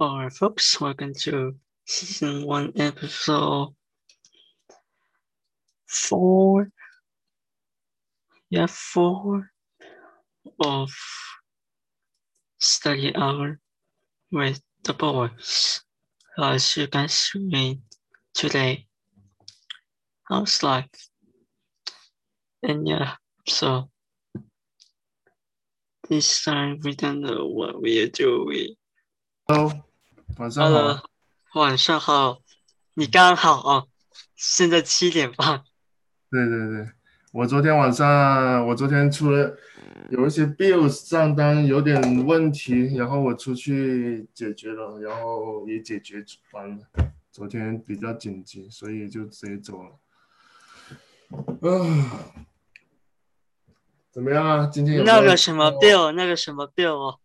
Alright, folks, welcome to season one, episode four. Yeah, four of study hour with the boys. How's you guys doing today? How's life? And yeah, so this time we don't know what we are doing. Hello，晚上好。晚上好，你刚好啊，现在七点半。对对对，我昨天晚上，我昨天出了有一些 bills 账单有点问题，然后我出去解决了，然后也解决完了。昨天比较紧急，所以就直接走了。啊，怎么样啊？今天有有那个什么 bill，那个什么 bill 哦，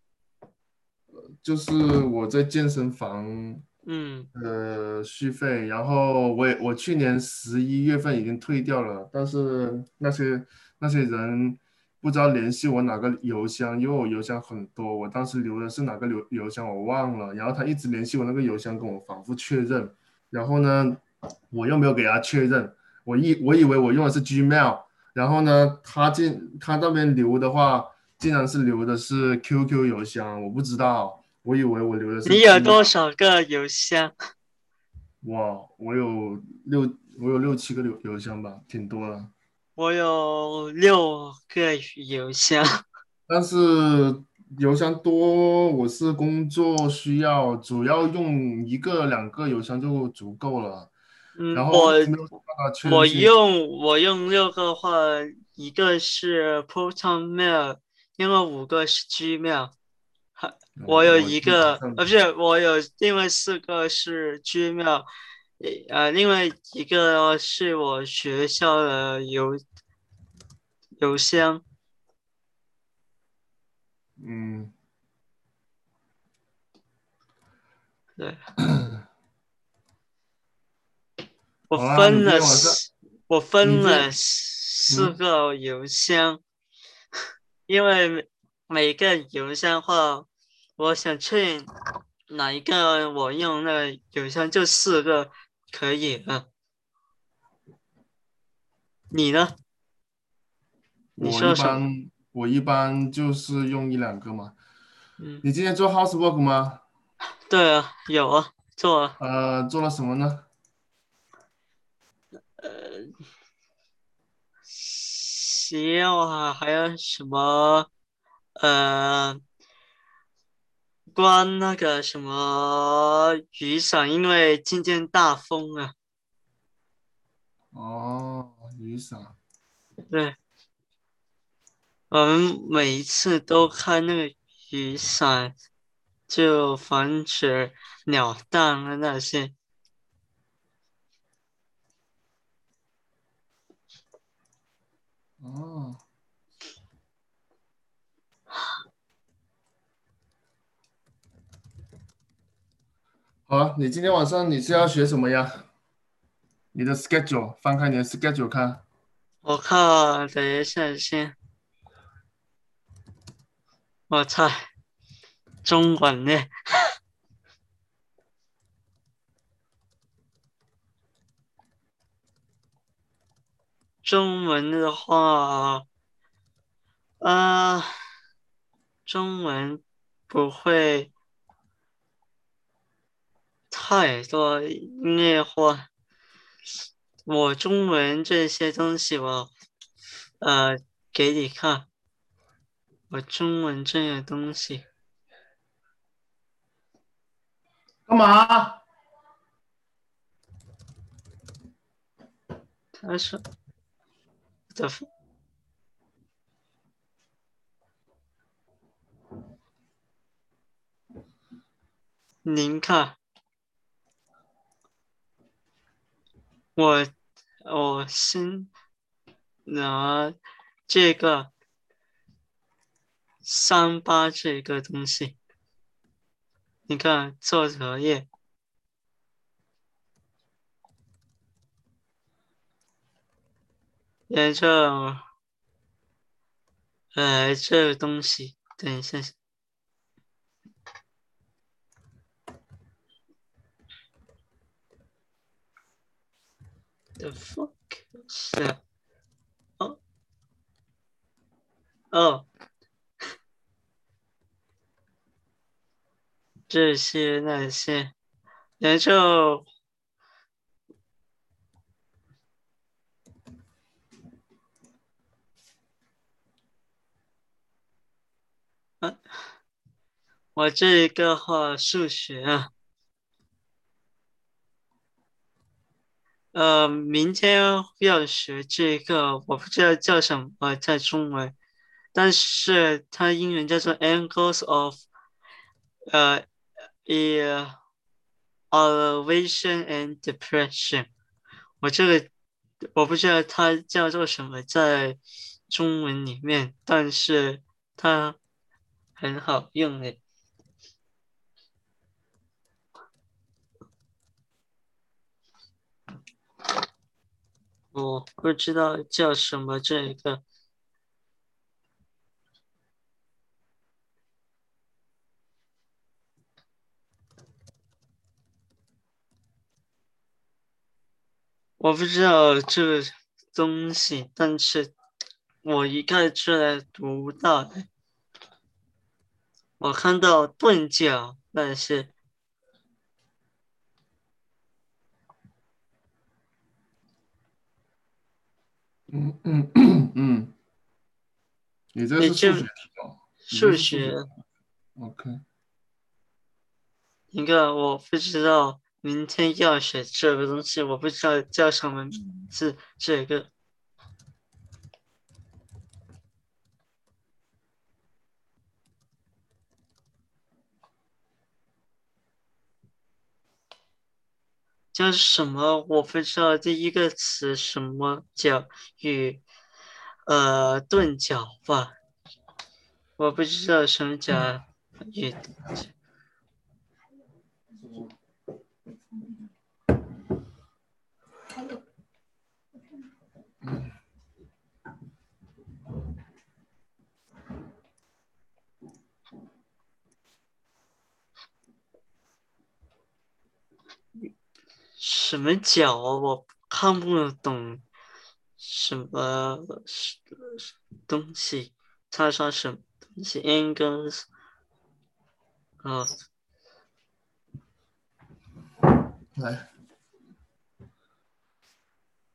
就是我在健身房嗯，呃续费，然后我也我去年十一月份已经退掉了，但是那些那些人不知道联系我哪个邮箱，因为我邮箱很多，我当时留的是哪个邮邮箱我忘了，然后他一直联系我那个邮箱跟我反复确认，然后呢我又没有给他确认，我以我以为我用的是 Gmail，然后呢他进他那边留的话，竟然是留的是 QQ 邮箱，我不知道。我以为我留的是你有多少个邮箱？哇，我有六，我有六七个邮邮箱吧，挺多的。我有六个邮箱。但是邮箱多，我是工作需要，主要用一个两个邮箱就足够了。嗯，然后我用我用六个话，一个是 Proton Mail，另外五个是 Gmail。还我有一个，呃，不是，我有另外四个是 Gmail，呃，另外一个是我学校的邮邮箱。嗯，对，我分了我分了四嗯。个邮箱，因为每每个邮箱话，我想去哪一个我用那个邮箱就四个可以了。你呢？你我？一般我一般就是用一两个嘛。嗯，你今天做 housework 吗？对啊，有啊，做啊，呃，做了什么呢？呃洗碗还有什么？呃，关那个什么雨伞，因为今天大风啊。哦，雨伞。对，我们每一次都开那个雨伞，就防止鸟蛋啊那些。哦。好啊，你今天晚上你是要学什么呀？你的 schedule，翻开你的 schedule 看。我看，等一下先，我猜中文呢？中文的话，啊、中文不会太多，因为话，我中文这些东西我，呃，给你看，我中文这些东西，干嘛？他说的，您看，我我先拿这个三八这个东西，你看做作业。也就，呃，这个东西，等一下，The fuck 是哦哦，这些那些，然后。我这一个话数学啊，呃，明天要学这个，我不知道叫什么在中文，但是它英文叫做 angles of，呃，elevation and depression。我这个我不知道它叫做什么在中文里面，但是它很好用诶。我不知道叫什么这个，我不知道这个东西，但是我一看出来读到，我看到钝角，但是。嗯嗯嗯，你这是数学题哦。数学。OK。一个我不知道，明天要学这个东西，我不知道叫什么名字。这个叫什么？我不知道第一个词什么叫。与呃钝角吧，我不知道什么叫与。什么角啊？我看不懂。什么东西？他说什么东西？Angles 啊，来，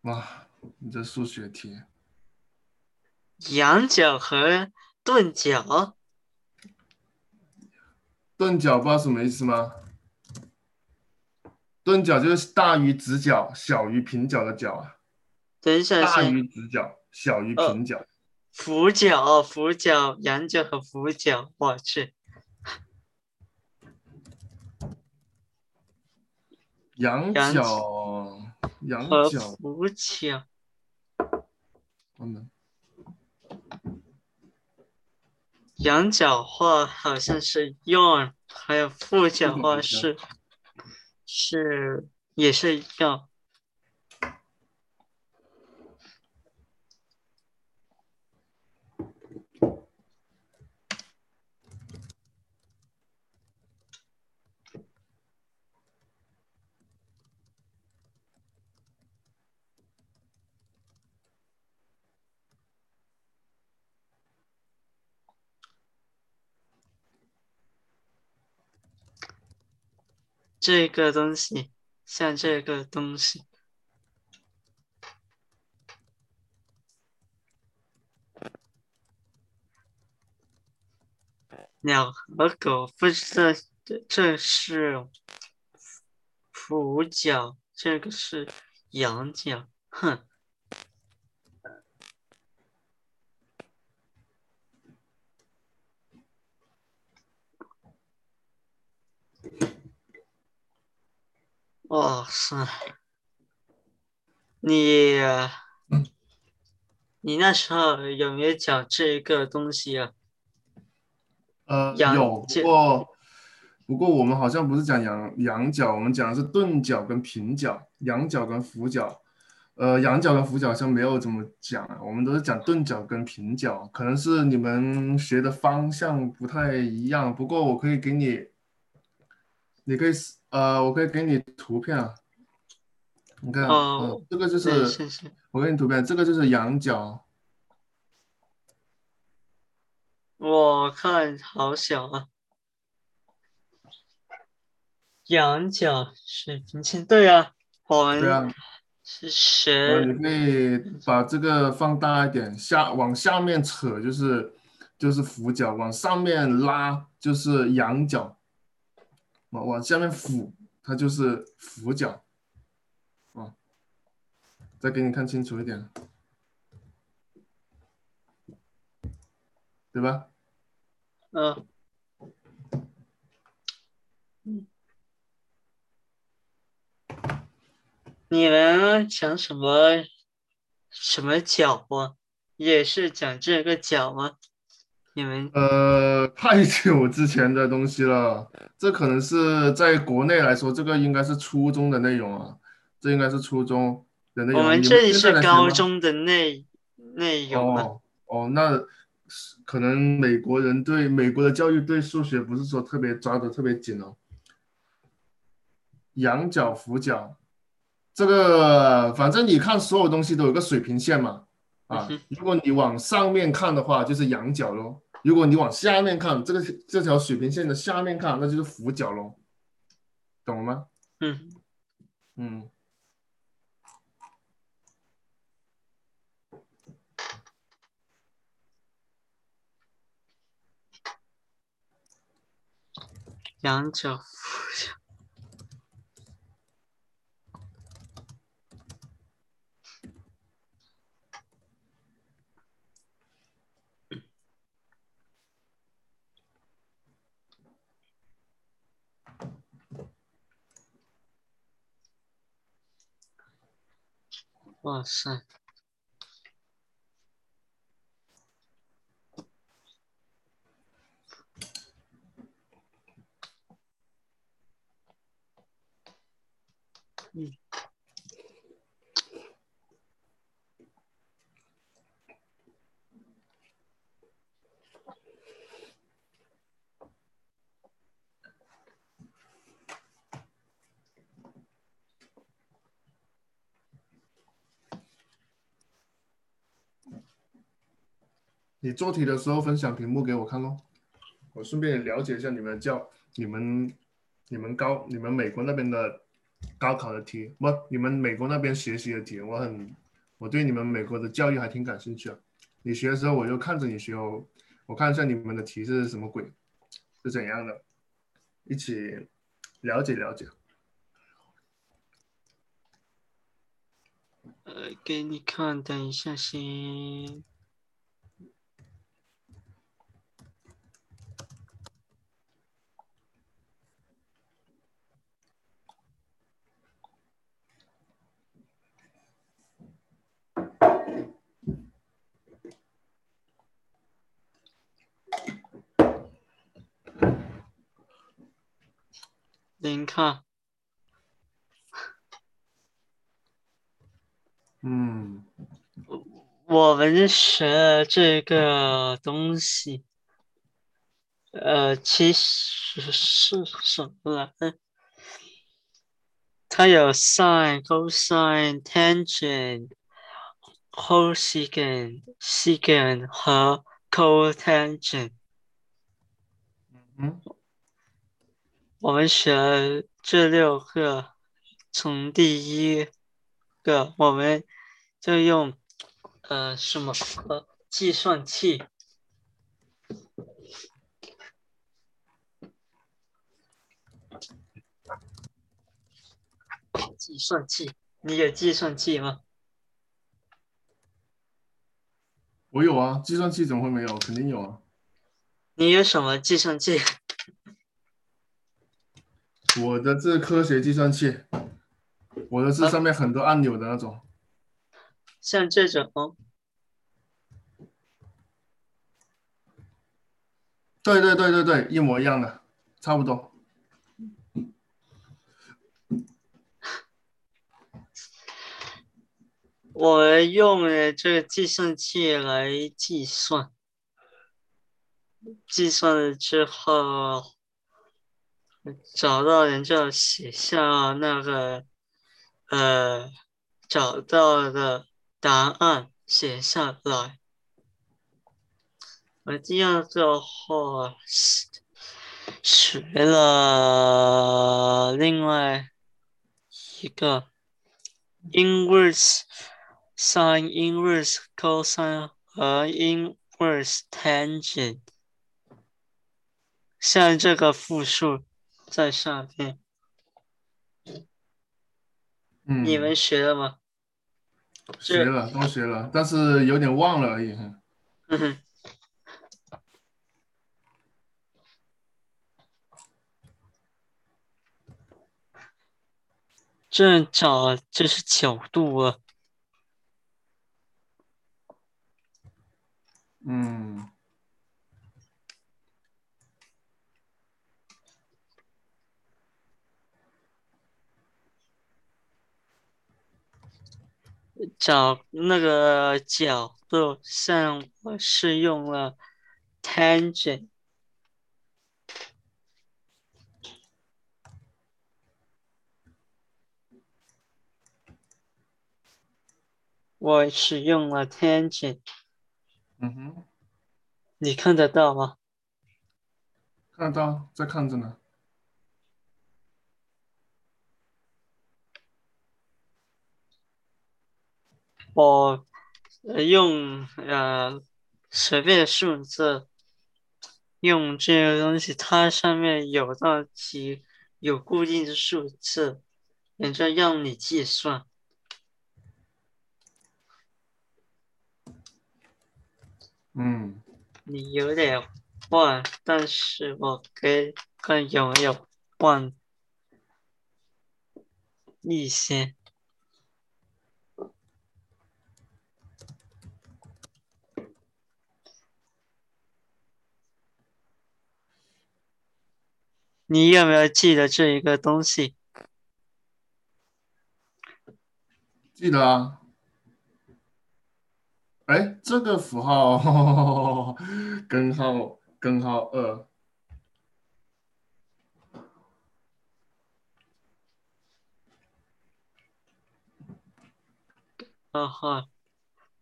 哇，你这数学题，仰角和钝角，钝角不知道什么意思吗？钝角就是大于直角，小于平角的角啊。等一下，大于直角，小于平角。俯角、俯角、仰角和俯角，我去。仰角、仰角俯角。仰角话好像是 yon，还有俯角话是是也是要。这个东西，像这个东西，鸟和狗不知道这这是俯角，这个是仰角，哼。哇塞！你，你那时候有没有讲这个东西啊？呃，有，不过不过我们好像不是讲仰仰角，我们讲的是钝角跟平角，仰角跟俯角。呃，仰角跟俯角好像没有怎么讲啊，我们都是讲钝角跟平角，可能是你们学的方向不太一样。不过我可以给你，你可以。呃，我可以给你图片啊。你看，嗯，这个就是我给你图片，这个就是羊角。我看好小啊，羊角水平线，对啊，我们是谁？你可以把这个放大一点，下往下面扯就是就是俯角，往上面拉就是仰角，往往下面俯它就是俯角，啊，再给你看清楚一点，对吧？嗯，你们讲什么什么角啊？也是讲这个角吗？你们呃，太久之前的东西了，这可能是在国内来说，这个应该是初中的内容啊，这应该是初中的内容。我们这里是高中的内内容哦哦，那。可能美国人对美国的教育对数学不是说特别抓的特别紧哦。仰角、俯角，这个反正你看所有东西都有个水平线嘛，啊，如果你往上面看的话就是仰角喽，如果你往下面看，这个这条水平线的下面看，那就是俯角喽，懂了吗？嗯。嗯。羊角、俯角，哇塞！嗯，你做题的时候分享屏幕给我看喽，我顺便了解一下你们教你们你们高你们美国那边的。高考的题，不，你们美国那边学习的题，我很，我对你们美国的教育还挺感兴趣啊。你学的时候，我就看着你学哦，我看一下你们的题是什么鬼，是怎样的，一起了解了解。呃，给你看，等一下先。您看，嗯，我们学这个东西，呃，其实是什么来？它有 sin、cosine、tangent、cosecant、secant 和 cotangent。嗯。我们学这六个，从第一个我们就用呃什么呃计算器，计算器，你有计算器吗？我有啊，计算器怎么会没有？肯定有啊。你有什么计算器？我的是科学计算器，我的是上面很多按钮的那种，像这种，对对对对对，一模一样的，差不多。我用了这个计算器来计算，计算了之后。找到人就写下那个呃找到的答案写下来。我第二个话学了另外一个 inverse sin inverse cosine 和 inverse tangent，像这个复数在上面。嗯，你们学了吗？学了，都学了，但是有点忘了而已。嗯哼。这找这是角度啊。嗯。找那个角度，像我是用了 tangent，我使用了 tangent。嗯哼，你看得到吗？看得到，在看着呢。我用呃随便的数字，用这个东西，它上面有道题有固定的数字，人家让你计算。嗯，你有点忘，但是我给看有没有忘一些。你有没有记得这一个东西？记得啊。哎，这个符号，根号，根号二。啊哈，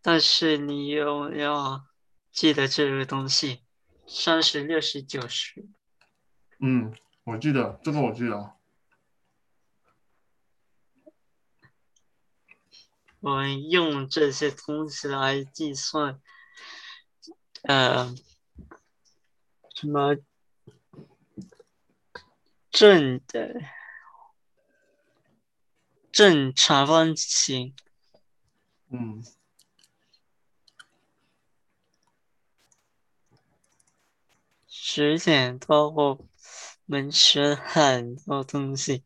但是你有要记得这个东西，三十六十九十。嗯。我记得这个，我记得。我们用这些东西来计算，呃，什么正的正长方形。嗯。十点多我。们学很多东西，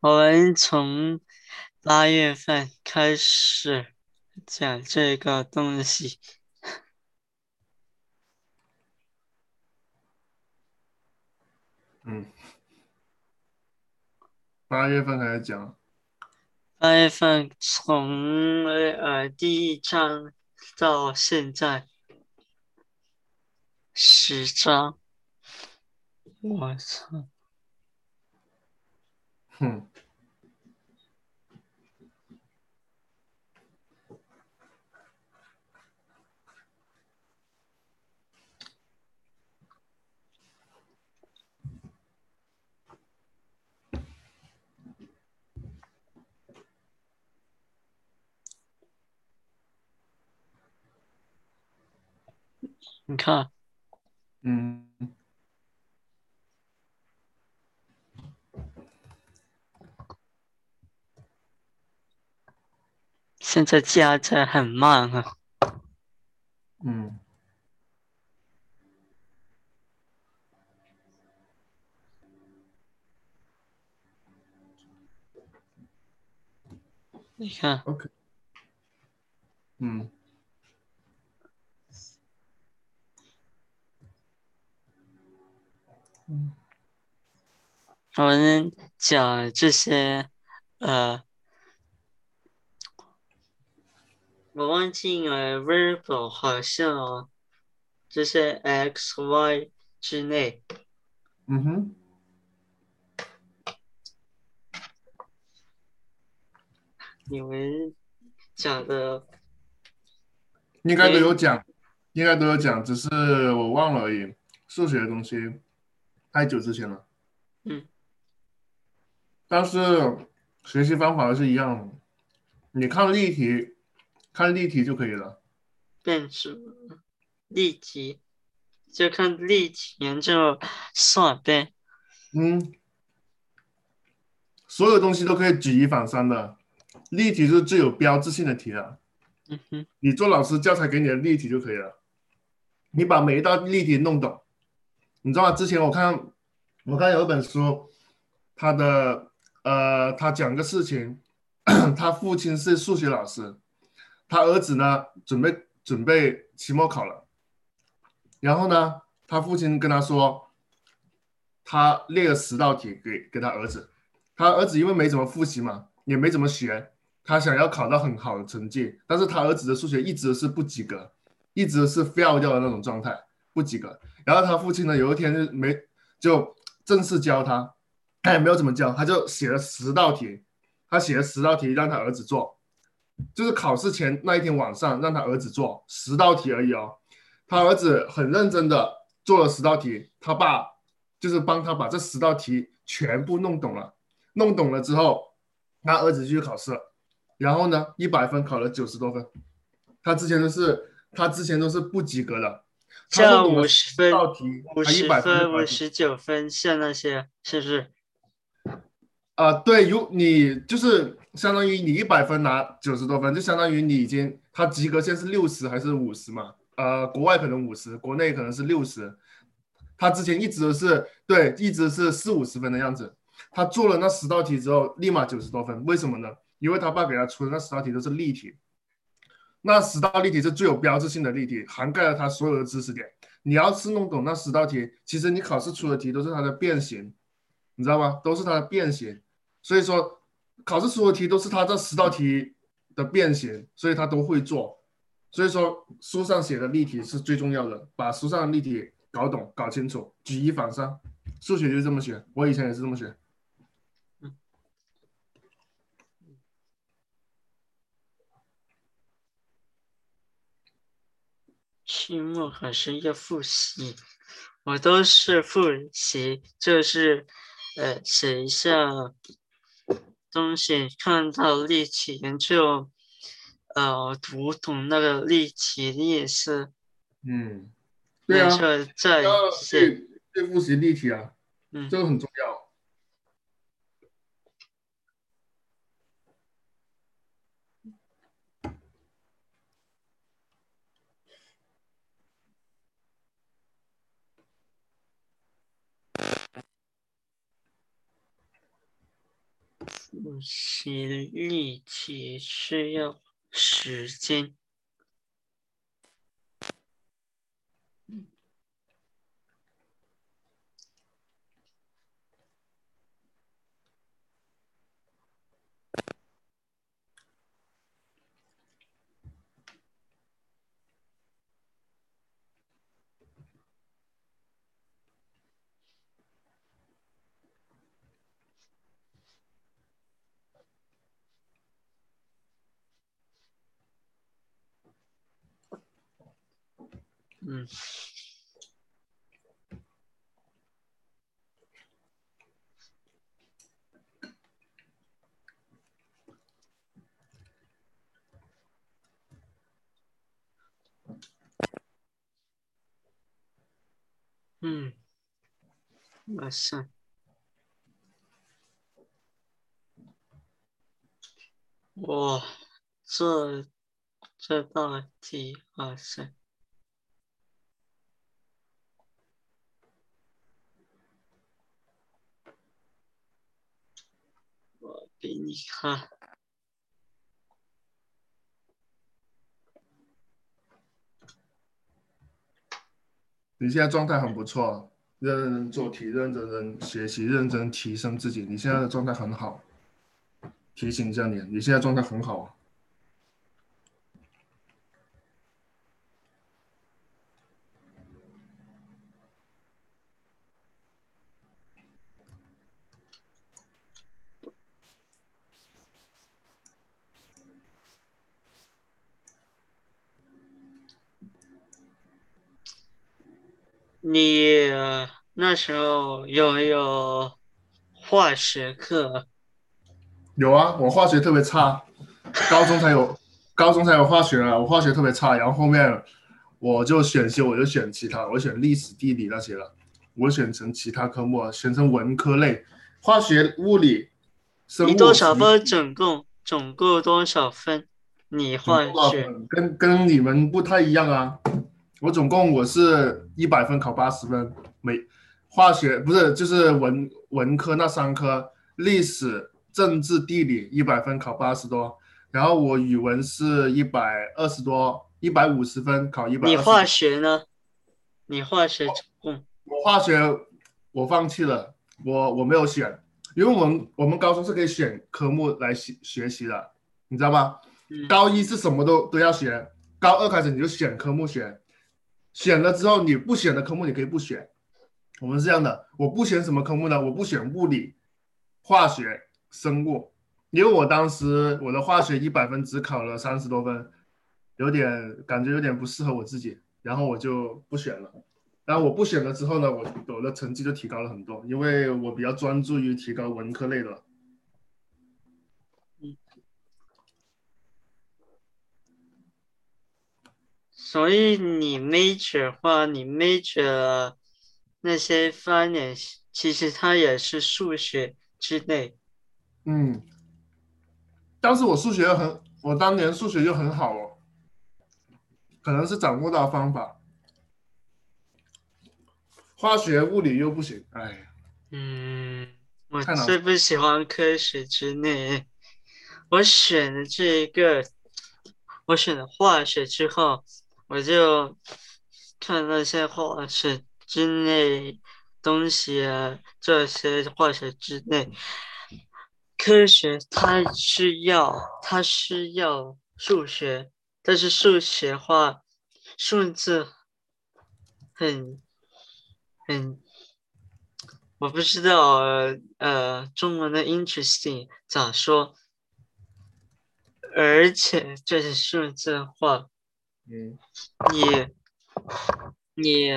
我们从八月份开始。讲这个东西，嗯，八月份开始讲，八月份从呃第一章到现在十章，我操，哼。你看，嗯，现在加载很慢啊。嗯，你看，OK，嗯。我们讲这些，呃，我忘记了 variable 好像这些 x、y 之内。嗯哼。你们讲的应该都有讲，应该都有讲，只是我忘了而已。数学的东西太久之前了。嗯。但是学习方法是一样的，你看例题，看例题就可以了。变数，例题，就看例题，然后算呗。嗯。所有东西都可以举一反三的。例题是最有标志性的题了，嗯哼，你做老师教材给你的例题就可以了，你把每一道例题弄懂，你知道吗？之前我看，我看有一本书，他的呃，他讲个事情，他父亲是数学老师，他儿子呢准备准备期末考了，然后呢，他父亲跟他说，他列了十道题给给他儿子，他儿子因为没怎么复习嘛，也没怎么学。他想要考到很好的成绩，但是他儿子的数学一直是不及格，一直是 fail 掉的那种状态，不及格。然后他父亲呢，有一天就没就正式教他，他也没有怎么教，他就写了十道题，他写了十道题让他儿子做，就是考试前那一天晚上让他儿子做十道题而已哦。他儿子很认真的做了十道题，他爸就是帮他把这十道题全部弄懂了，弄懂了之后，他儿子就去考试。然后呢，一百分考了九十多分，他之前都是他之前都是不及格的。像五十分、五十分、五十九分，像那些是不是？啊，对，如你就是相当于你一百分拿九十多分，就相当于你已经他及格线是六十还是五十嘛？呃，国外可能五十，国内可能是六十。他之前一直都是对，一直是四五十分的样子。他做了那十道题之后，立马九十多分，为什么呢？因为他爸给他出的那十道题都是例题，那十道例题是最有标志性的例题，涵盖了他所有的知识点。你要是弄懂那十道题，其实你考试出的题都是它的变形，你知道吗？都是它的变形。所以说，考试出的题都是他这十道题的变形，所以他都会做。所以说，书上写的例题是最重要的，把书上的例题搞懂、搞清楚，举一反三。数学就是这么学，我以前也是这么学。期末考试要复习，我都是复习，就是呃写一下东西，看到例题就呃读懂那个例题的意思。嗯，对啊，再写，再复习例题啊，嗯，这个很重要。复习力气需要时间。嗯，嗯，马上，哇，这这道题，哇塞！给你看，你现在状态很不错，认认真做题，认真学习，认真提升自己。你现在的状态很好，提醒一下你，你现在状态很好啊。你那时候有没有化学课？有啊，我化学特别差，高中才有，高中才有化学啊。我化学特别差，然后后面我就选修，我就选其他，我选历史、地理那些了，我选成其他科目，选成文科类，化学、物理、生物。你多少分？总共总共多少分？你化学跟跟你们不太一样啊。我总共我是一百分考八十分，每化学不是就是文文科那三科，历史、政治、地理一百分考八十多，然后我语文是一百二十多，一百五十分考一百。你化学呢？你化学？我化学我放弃了，我我没有选，因为我们我们高中是可以选科目来学学习的，你知道吗？高一是什么都都要学，高二开始你就选科目选。选了之后，你不选的科目你可以不选。我们是这样的，我不选什么科目呢？我不选物理、化学、生物，因为我当时我的化学一百分只考了三十多分，有点感觉有点不适合我自己，然后我就不选了。然后我不选了之后呢，我我的成绩就提高了很多，因为我比较专注于提高文科类的。所以你 major 话，你 major 那些 finance，其实它也是数学之内。嗯，但是我数学很，我当年数学就很好哦，可能是掌握到方法。化学、物理又不行，哎。嗯，我最不喜欢科学之内。我选的这一个，我选了化学之后。我就看那些化学之内东西啊，这些化学之内科学，它需要它需要数学，但是数学化数字很很，我不知道呃中文的 interesting 咋说，而且这些数字化。嗯，你你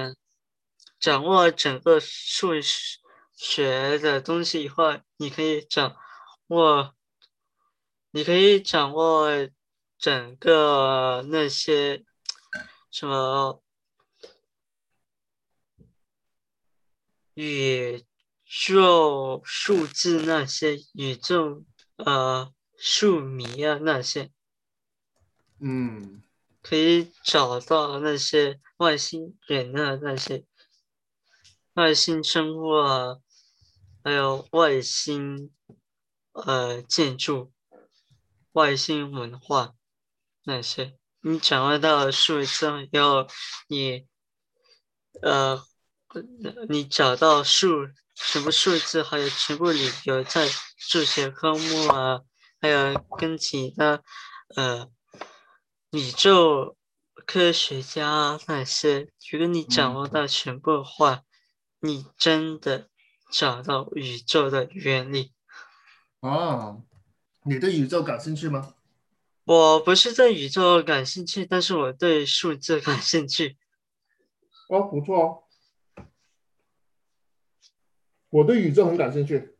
掌握整个数学的东西以后，你可以掌握，你可以掌握整个那些什么宇宙数字那些宇宙呃数谜啊那些，嗯。可以找到那些外星人啊，那些外星生物啊，还有外星呃建筑、外星文化那些。你掌握到数字以后，你呃，你找到数什么数字，还有全部理由在数学科目啊，还有跟其他呃。宇宙科学家那些，如果你掌握到全部的话，你真的找到宇宙的原理。哦，你对宇宙感兴趣吗？我不是对宇宙感兴趣，但是我对数字感兴趣。哦，不错哦。我对宇宙很感兴趣。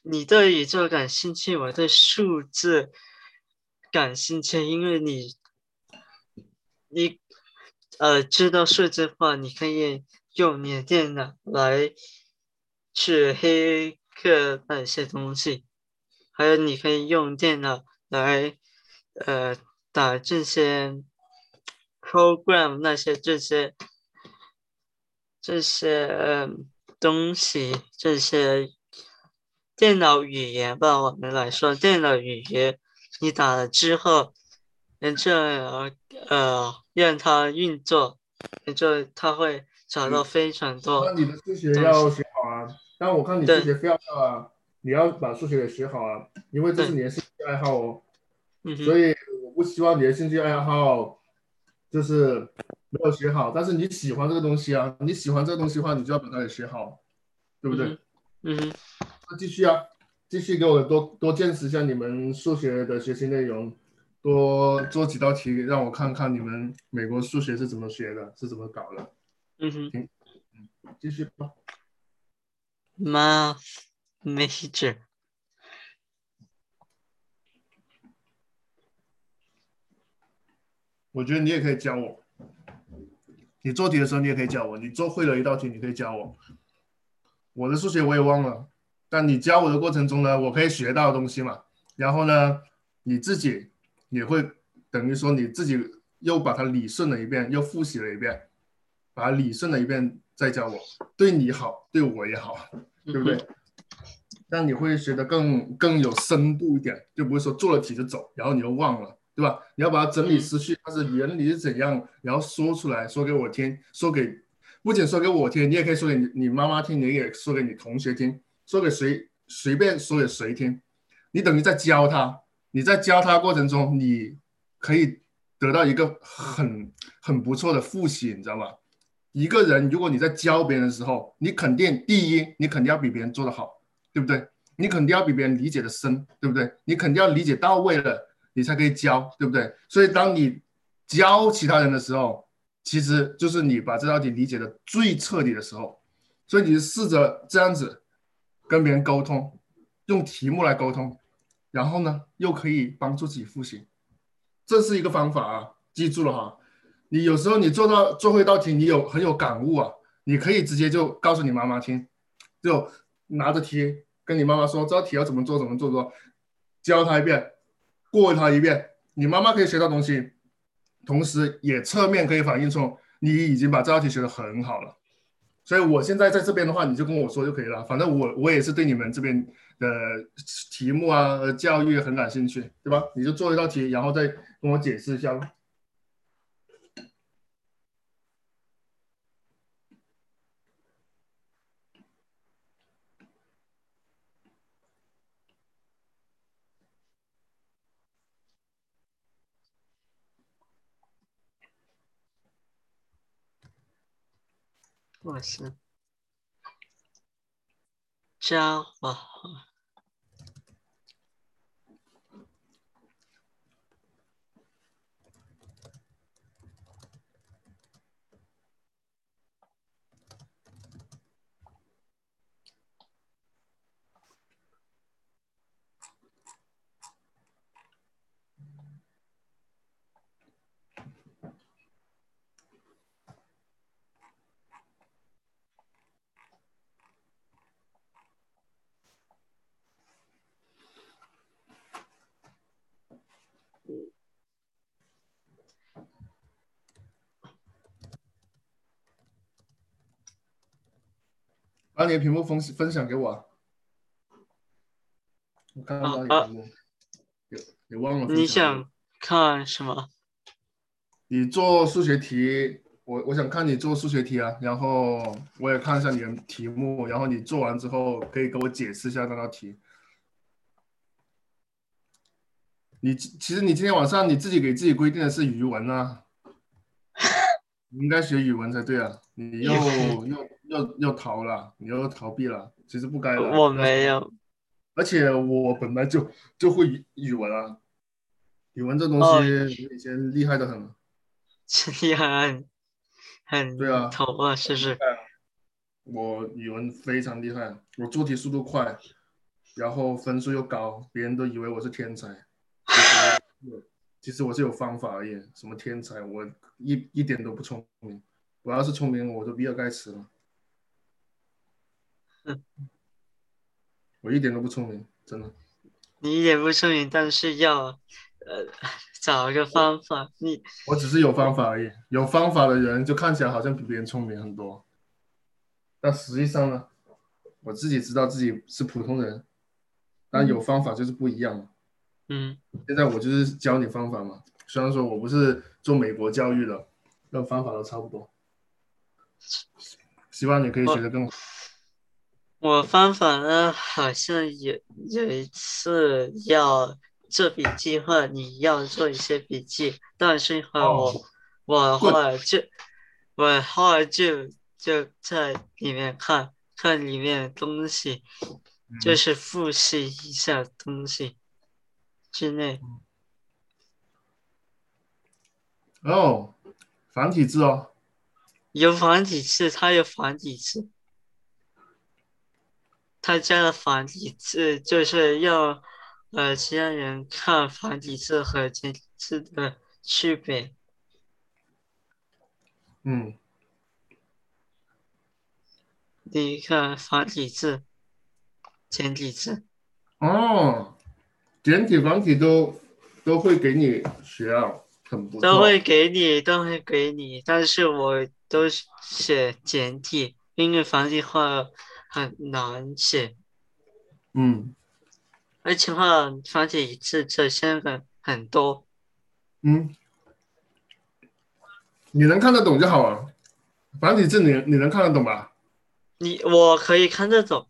你对宇宙感兴趣，我对数字。感兴趣，因为你，你，呃，知道数字化，你可以用你的电脑来去黑客那些东西，还有你可以用电脑来，呃，打这些 program 那些这些这些呃东西，这些电脑语言吧，我们来说电脑语言。你打了之后，然后呃让它运作，然后它会找到非常多。那你的数学要学好啊！但我看你数学非要要啊，你要把数学给学好啊，因为这是你的兴趣爱好哦。所以我不希望你的兴趣爱好就是没有学好，但是你喜欢这个东西啊，你喜欢这个东西的话，你就要把它给学好，对不对？嗯哼，那继续啊，继续给我多多见识一下你们数学的学习内容，多做几道题让我看看你们美国数学是怎么学的，是怎么搞的。嗯哼嗯，继续吧。，Math major。我觉得你也可以教我，你做题的时候你也可以教我，你做会了一道题你可以教我。我的数学我也忘了，但你教我的过程中呢，我可以学到东西嘛。然后呢，你自己也会等于说你自己又把它理顺了一遍，又复习了一遍，把它理顺了一遍再教我，对你好，对我也好，对不对？这样你会学得更更有深度一点，就不会说做了题就走，然后你又忘了。对吧？你要把它整理思绪，它是原理是怎样，然后说出来，说给我听，说给不仅说给我听，你也可以说给你你妈妈听，你也说给你同学听，说给谁随便说给谁听，你等于在教他，你在教他过程中，你可以得到一个很很不错的复习，你知道吗？一个人如果你在教别人的时候，你肯定第一，你肯定要比别人做得好，对不对？你肯定要比别人理解的深，对不对？你肯定要理解到位了。你才可以教，对不对？所以当你教其他人的时候，其实就是你把这道题理解的最彻底的时候。所以你试着这样子跟别人沟通，用题目来沟通，然后呢又可以帮助自己复习，这是一个方法啊，记住了哈。你有时候你做到做会一道题，你有很有感悟啊，你可以直接就告诉你妈妈听，就拿着题跟你妈妈说这道题要怎么做，怎么做做，教她一遍。过她一遍，你妈妈可以学到东西，同时也侧面可以反映出你已经把这道题学得很好了。所以我现在在这边的话，你就跟我说就可以了。反正我我也是对你们这边的题目啊、教育很感兴趣，对吧？你就做一道题，然后再跟我解释一下。我是加吧把你的屏幕分分享给我、啊。我看到你的屏幕，有你忘了你想看什么？你做数学题，我我想看你做数学题啊，然后我也看一下你的题目，然后你做完之后可以给我解释一下那道题。你其实你今天晚上你自己给自己规定的是语文啊，你应该学语文才对啊，你又 又又又逃了，你又逃避了，其实不该的。我没有。而且我本来就就会语语文啊，语文这东哦西以前厉害的很。厉害，很对啊头啊，是不是？我语文非常厉害，我做题速度快，然后分数又高，别人都以为我是天才。其实 其实我是有方法而已，什么天才，我一一点都不聪明。我要是聪明，我就比尔盖茨了。嗯我一点都不聪明，真的。你一点不聪明，但是要呃 找一个方法。你我只是有方法而已，有方法的人就看起来好像比别人聪明很多，但实际上呢，我自己知道自己是普通人，但有方法就是不一样嘛。嗯现在我就是教你方法嘛，虽然说我不是做美国教育的，但方法都差不多。希望你可以学得更好。我方法呢，好像有有一次要做笔记或你要做一些笔记，但是后我我后来就我后来就就在里面看看里面的东西，就是复习一下东西之内。哦，繁体字哦。有繁体字，它有繁体字。他加的繁体字就是要，呃，其他人看繁体字和简体字的区别。嗯，你看繁体字、简体字。哦，简体、繁体都都会给你学啊，很不错。都会给你，都会给你，但是我都写简体，因为繁体话。很难写，嗯，而且话繁体字在香港很多，嗯，你能看得懂就好了，繁体字你你能看得懂吧？你我可以看得懂，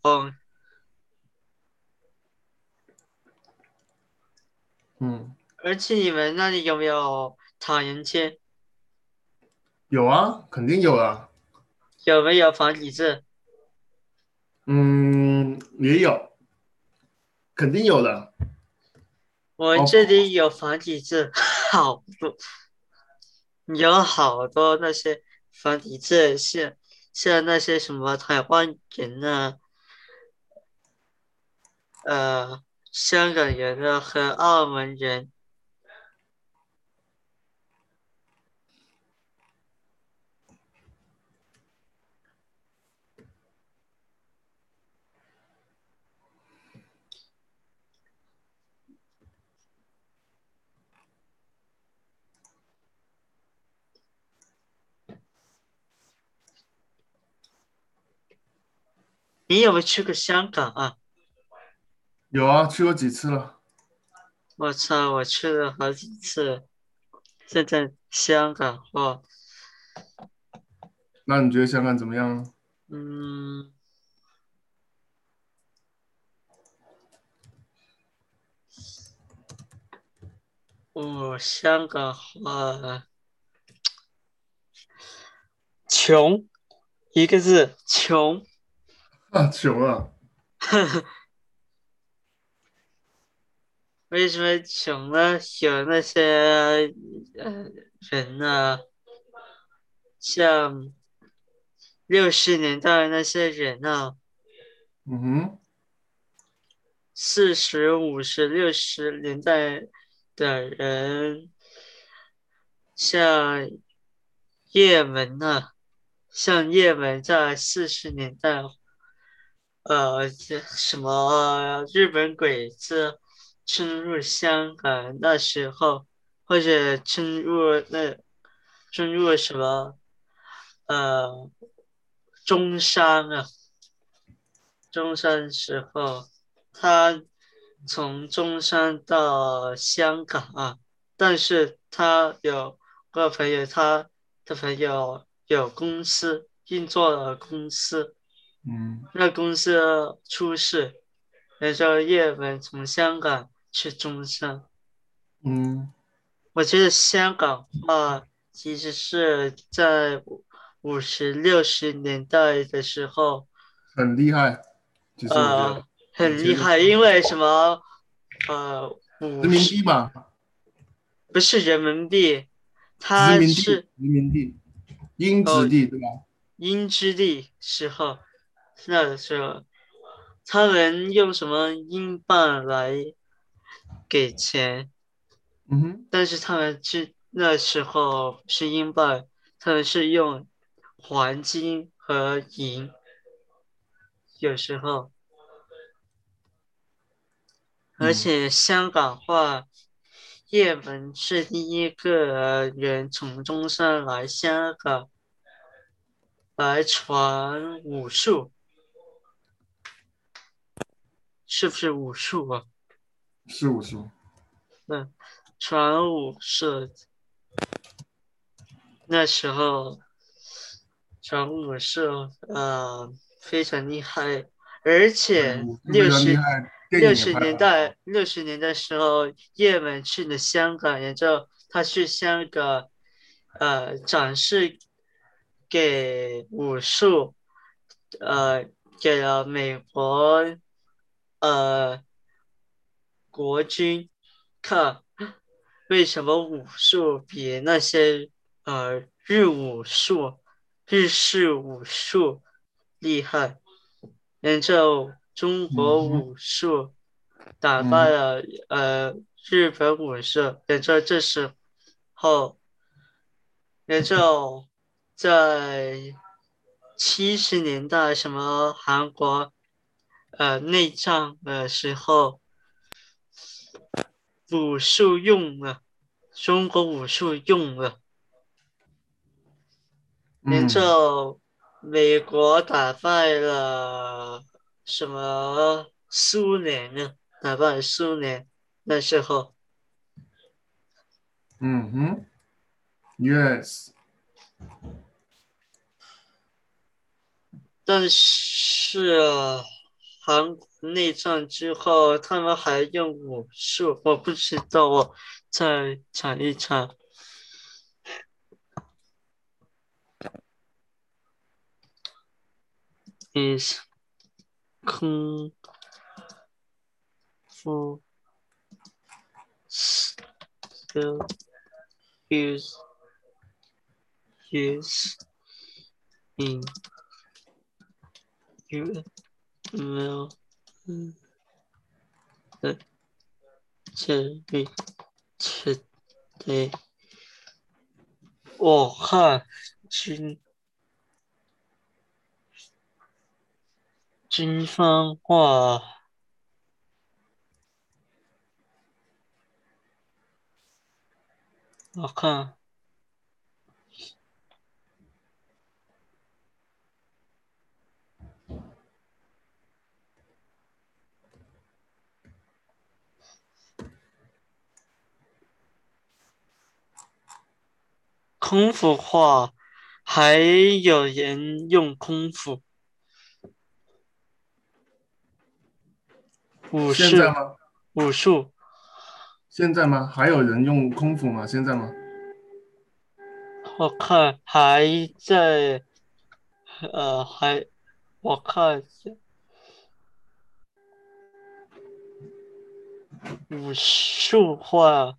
嗯，而且你们那里有没有唐人街？有啊，肯定有啊。有没有繁体字？嗯，也有，肯定有的。我这里有繁体字，好多，有好多那些繁体字，像像那些什么台湾人啊，呃，香港人啊和澳门人。你有没有去过香港啊？有啊，去过几次了。我操，我去了好几次。现在香港话，那你觉得香港怎么样？嗯，我香港话，穷，一个字，穷。啊，穷啊！为什么穷呢？有那些呃人呢，像六十年代那些人呢，嗯哼，四十五十六十年代的人，像叶文呢，像叶文在四十年代。呃，这什么日本鬼子侵入香港那时候，或者侵入那侵入什么呃中山啊，中山时候，他从中山到香港啊，但是他有个朋友，他的朋友有公司运作的公司。嗯，那公司出事，那时候叶问从香港去中山。嗯，我觉得香港话其实是在五十六十年代的时候很厉害，呃，很厉害，因为什么？呃，人民币嘛，不是人民币，它是人民币，英殖地对吧？英殖地时候。那时候，他们用什么英镑来给钱？嗯哼。但是他们是那时候是英镑，他们是用黄金和银。有时候，而且香港话，叶文是第一个人从中山来香港来传武术。是不是武术啊？是武术。那，传武是那时候传武术，呃，非常厉害，而且六十六十年代六十年代时候，叶问去了香港，然后他去香港，呃，展示给武术，呃，给了美国，呃，国军看，为什么武术比那些呃日武术？日式武术厉害，然后中国武术打败了呃日本武术，然后这时候，然后在七十年代什么韩国呃内战的时候，武术用了，中国武术用了。然后美国打败了什么苏联呢？打败苏联那时候。嗯哼，Yes。但是韩内战之后，他们还用武术，我不知道，我再查一查。is kung fu still use use in you will 的这里这对我看军。军方话，我看空腹话，还有人用空腹。武术吗？武术，现在吗？还有人用空腹吗？现在吗？我看还在，呃，还我看武术话，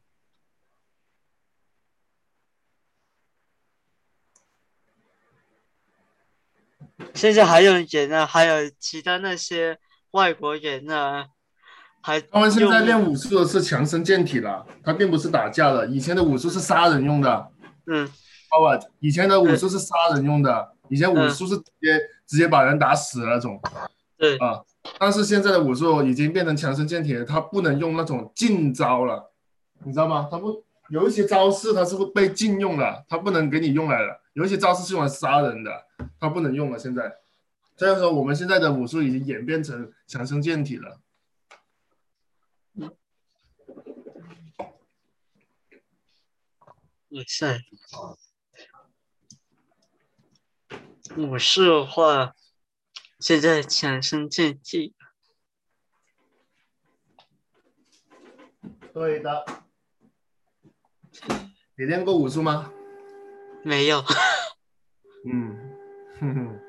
现在还有人呢，还有其他那些外国人呢，还。他们现在练武术的是强身健体了，他并不是打架的。以前的武术是杀人用的。嗯，好吧，以前的武术是杀人用的，以前武术是直接直接把人打死那种。对啊，但是现在的武术已经变成强身健体了，他不能用那种禁招了，你知道吗？他不有一些招式他是会被禁用的，他不能给你用来了。有一些招式是用来杀人的，他不能用了。现在，所以说我们现在的武术已经演变成强身健体了。哇塞！武术的话，现在强身健体。对的。你练过武术吗？没有。嗯，哼哼。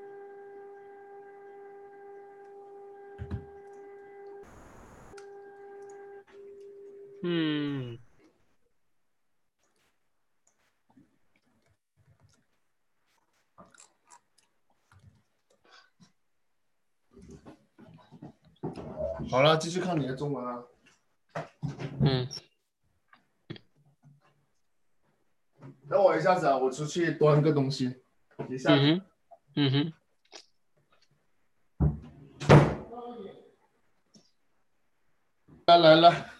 嗯。好了，继续看你的中文啊。嗯。等我一下子啊，我出去端个东西。一下。嗯哼。嗯哼。来来来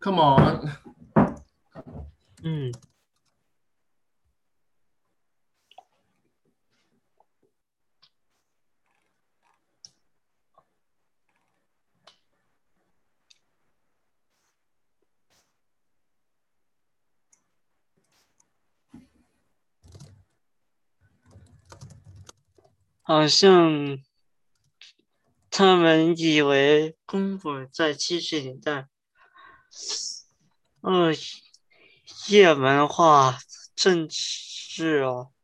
，Come on。嗯。好像他们以为功夫在七十年代，呃，叶文化政治哦，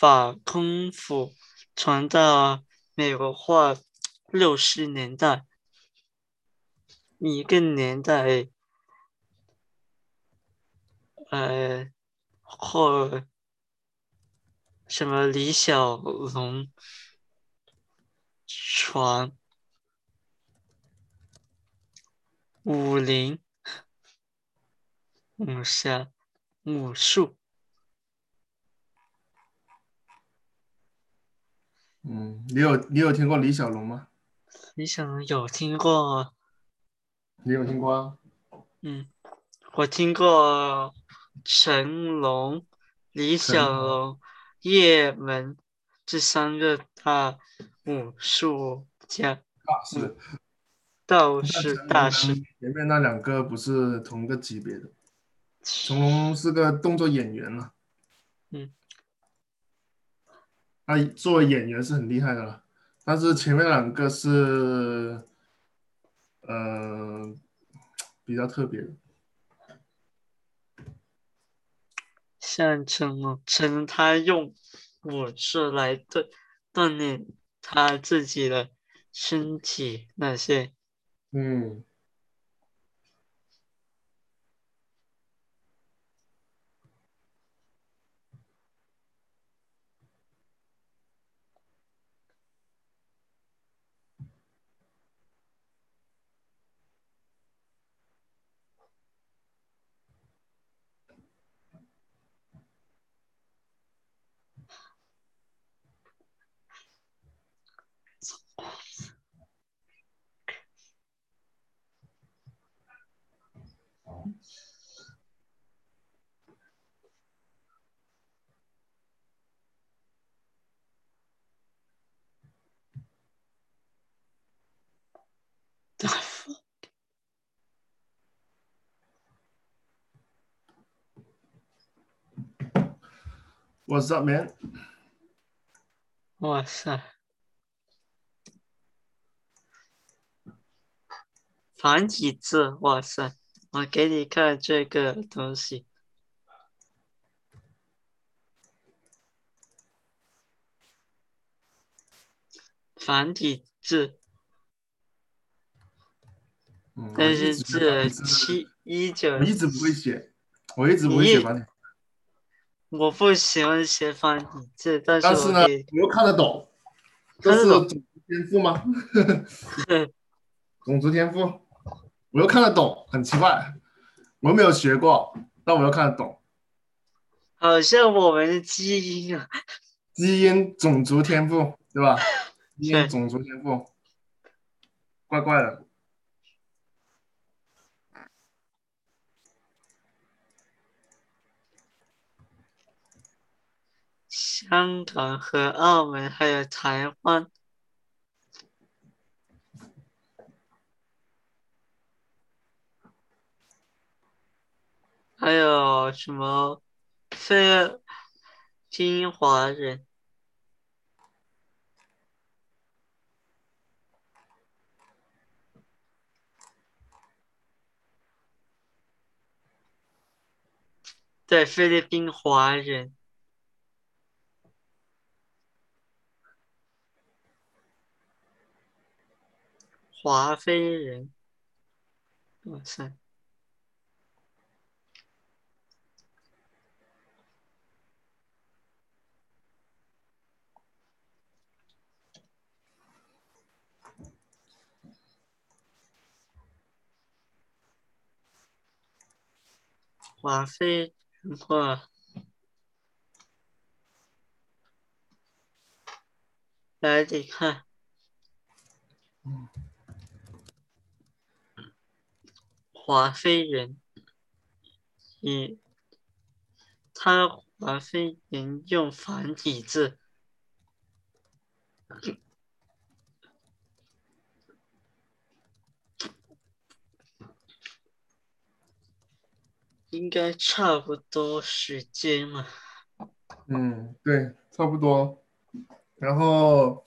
把功夫传到美国化六十年代，一个年代，呃，或什么李小龙。传武林、武侠、武术。嗯，你有你有听过李小龙吗？李小龙有听过。你有听过啊？嗯，我听过成龙、李小龙、叶问这三个大。武术家大师，道士大师。前面那两个不是同个级别的，成龙是个动作演员了。嗯，他作为演员是很厉害的了，但是前面两个是，呃，比较特别的。像成龙，成龙他用武术来锻锻炼。他自己的身体那些，嗯。What's up, man？哇塞！繁体字，哇塞！我给你看这个东西，繁体字。但是这七一九，我一直不会写，我一直不会写繁体。我不喜欢写繁体字，但是呢，我又看得懂。这是种族天赋吗？种族天赋，我又看得懂，很奇怪。我没有学过，但我又看得懂。好像我们的基因啊，基因种族天赋，对吧？基因种族天赋，怪怪的。香港和澳门还有台湾，还有什么菲律宾华人？对，菲律宾华人。华妃人，哇塞！华非文化，来，你看。嗯华非人，以他华非人用繁体字，应该差不多时间嘛。嗯，对，差不多。然后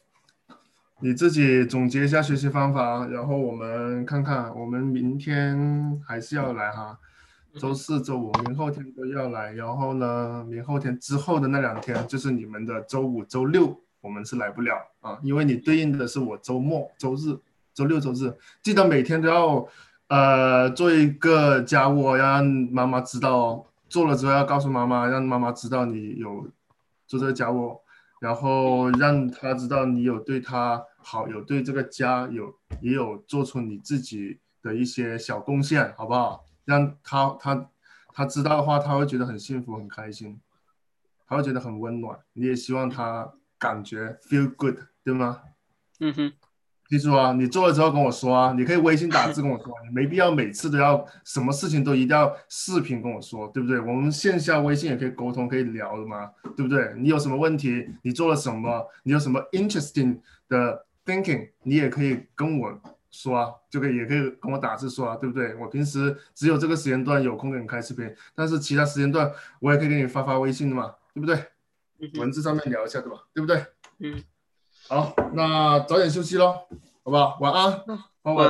你自己总结一下学习方法，然后我们看看，我们明天还是要来哈，周四周五明后天都要来，然后呢，明后天之后的那两天就是你们的周五周六，我们是来不了啊，因为你对应的是我周末周日周六周日，记得每天都要呃做一个家务，让妈妈知道哦，做了之后要告诉妈妈，让妈妈知道你有做这个家务。然后让他知道你有对他好，有对这个家有也有做出你自己的一些小贡献，好不好？让他他他知道的话，他会觉得很幸福很开心，他会觉得很温暖。你也希望他感觉 feel good，对吗？嗯哼。记住啊，你做了之后跟我说啊，你可以微信打字跟我说，你没必要每次都要什么事情都一定要视频跟我说，对不对？我们线下微信也可以沟通，可以聊的嘛，对不对？你有什么问题，你做了什么，你有什么 interesting 的 thinking，你也可以跟我说啊，就可以也可以跟我打字说啊，对不对？我平时只有这个时间段有空给你开视频，但是其他时间段我也可以给你发发微信的嘛，对不对？文字上面聊一下，对吧？对不对？嗯。好，那早点休息喽，好不好？晚安，拜拜。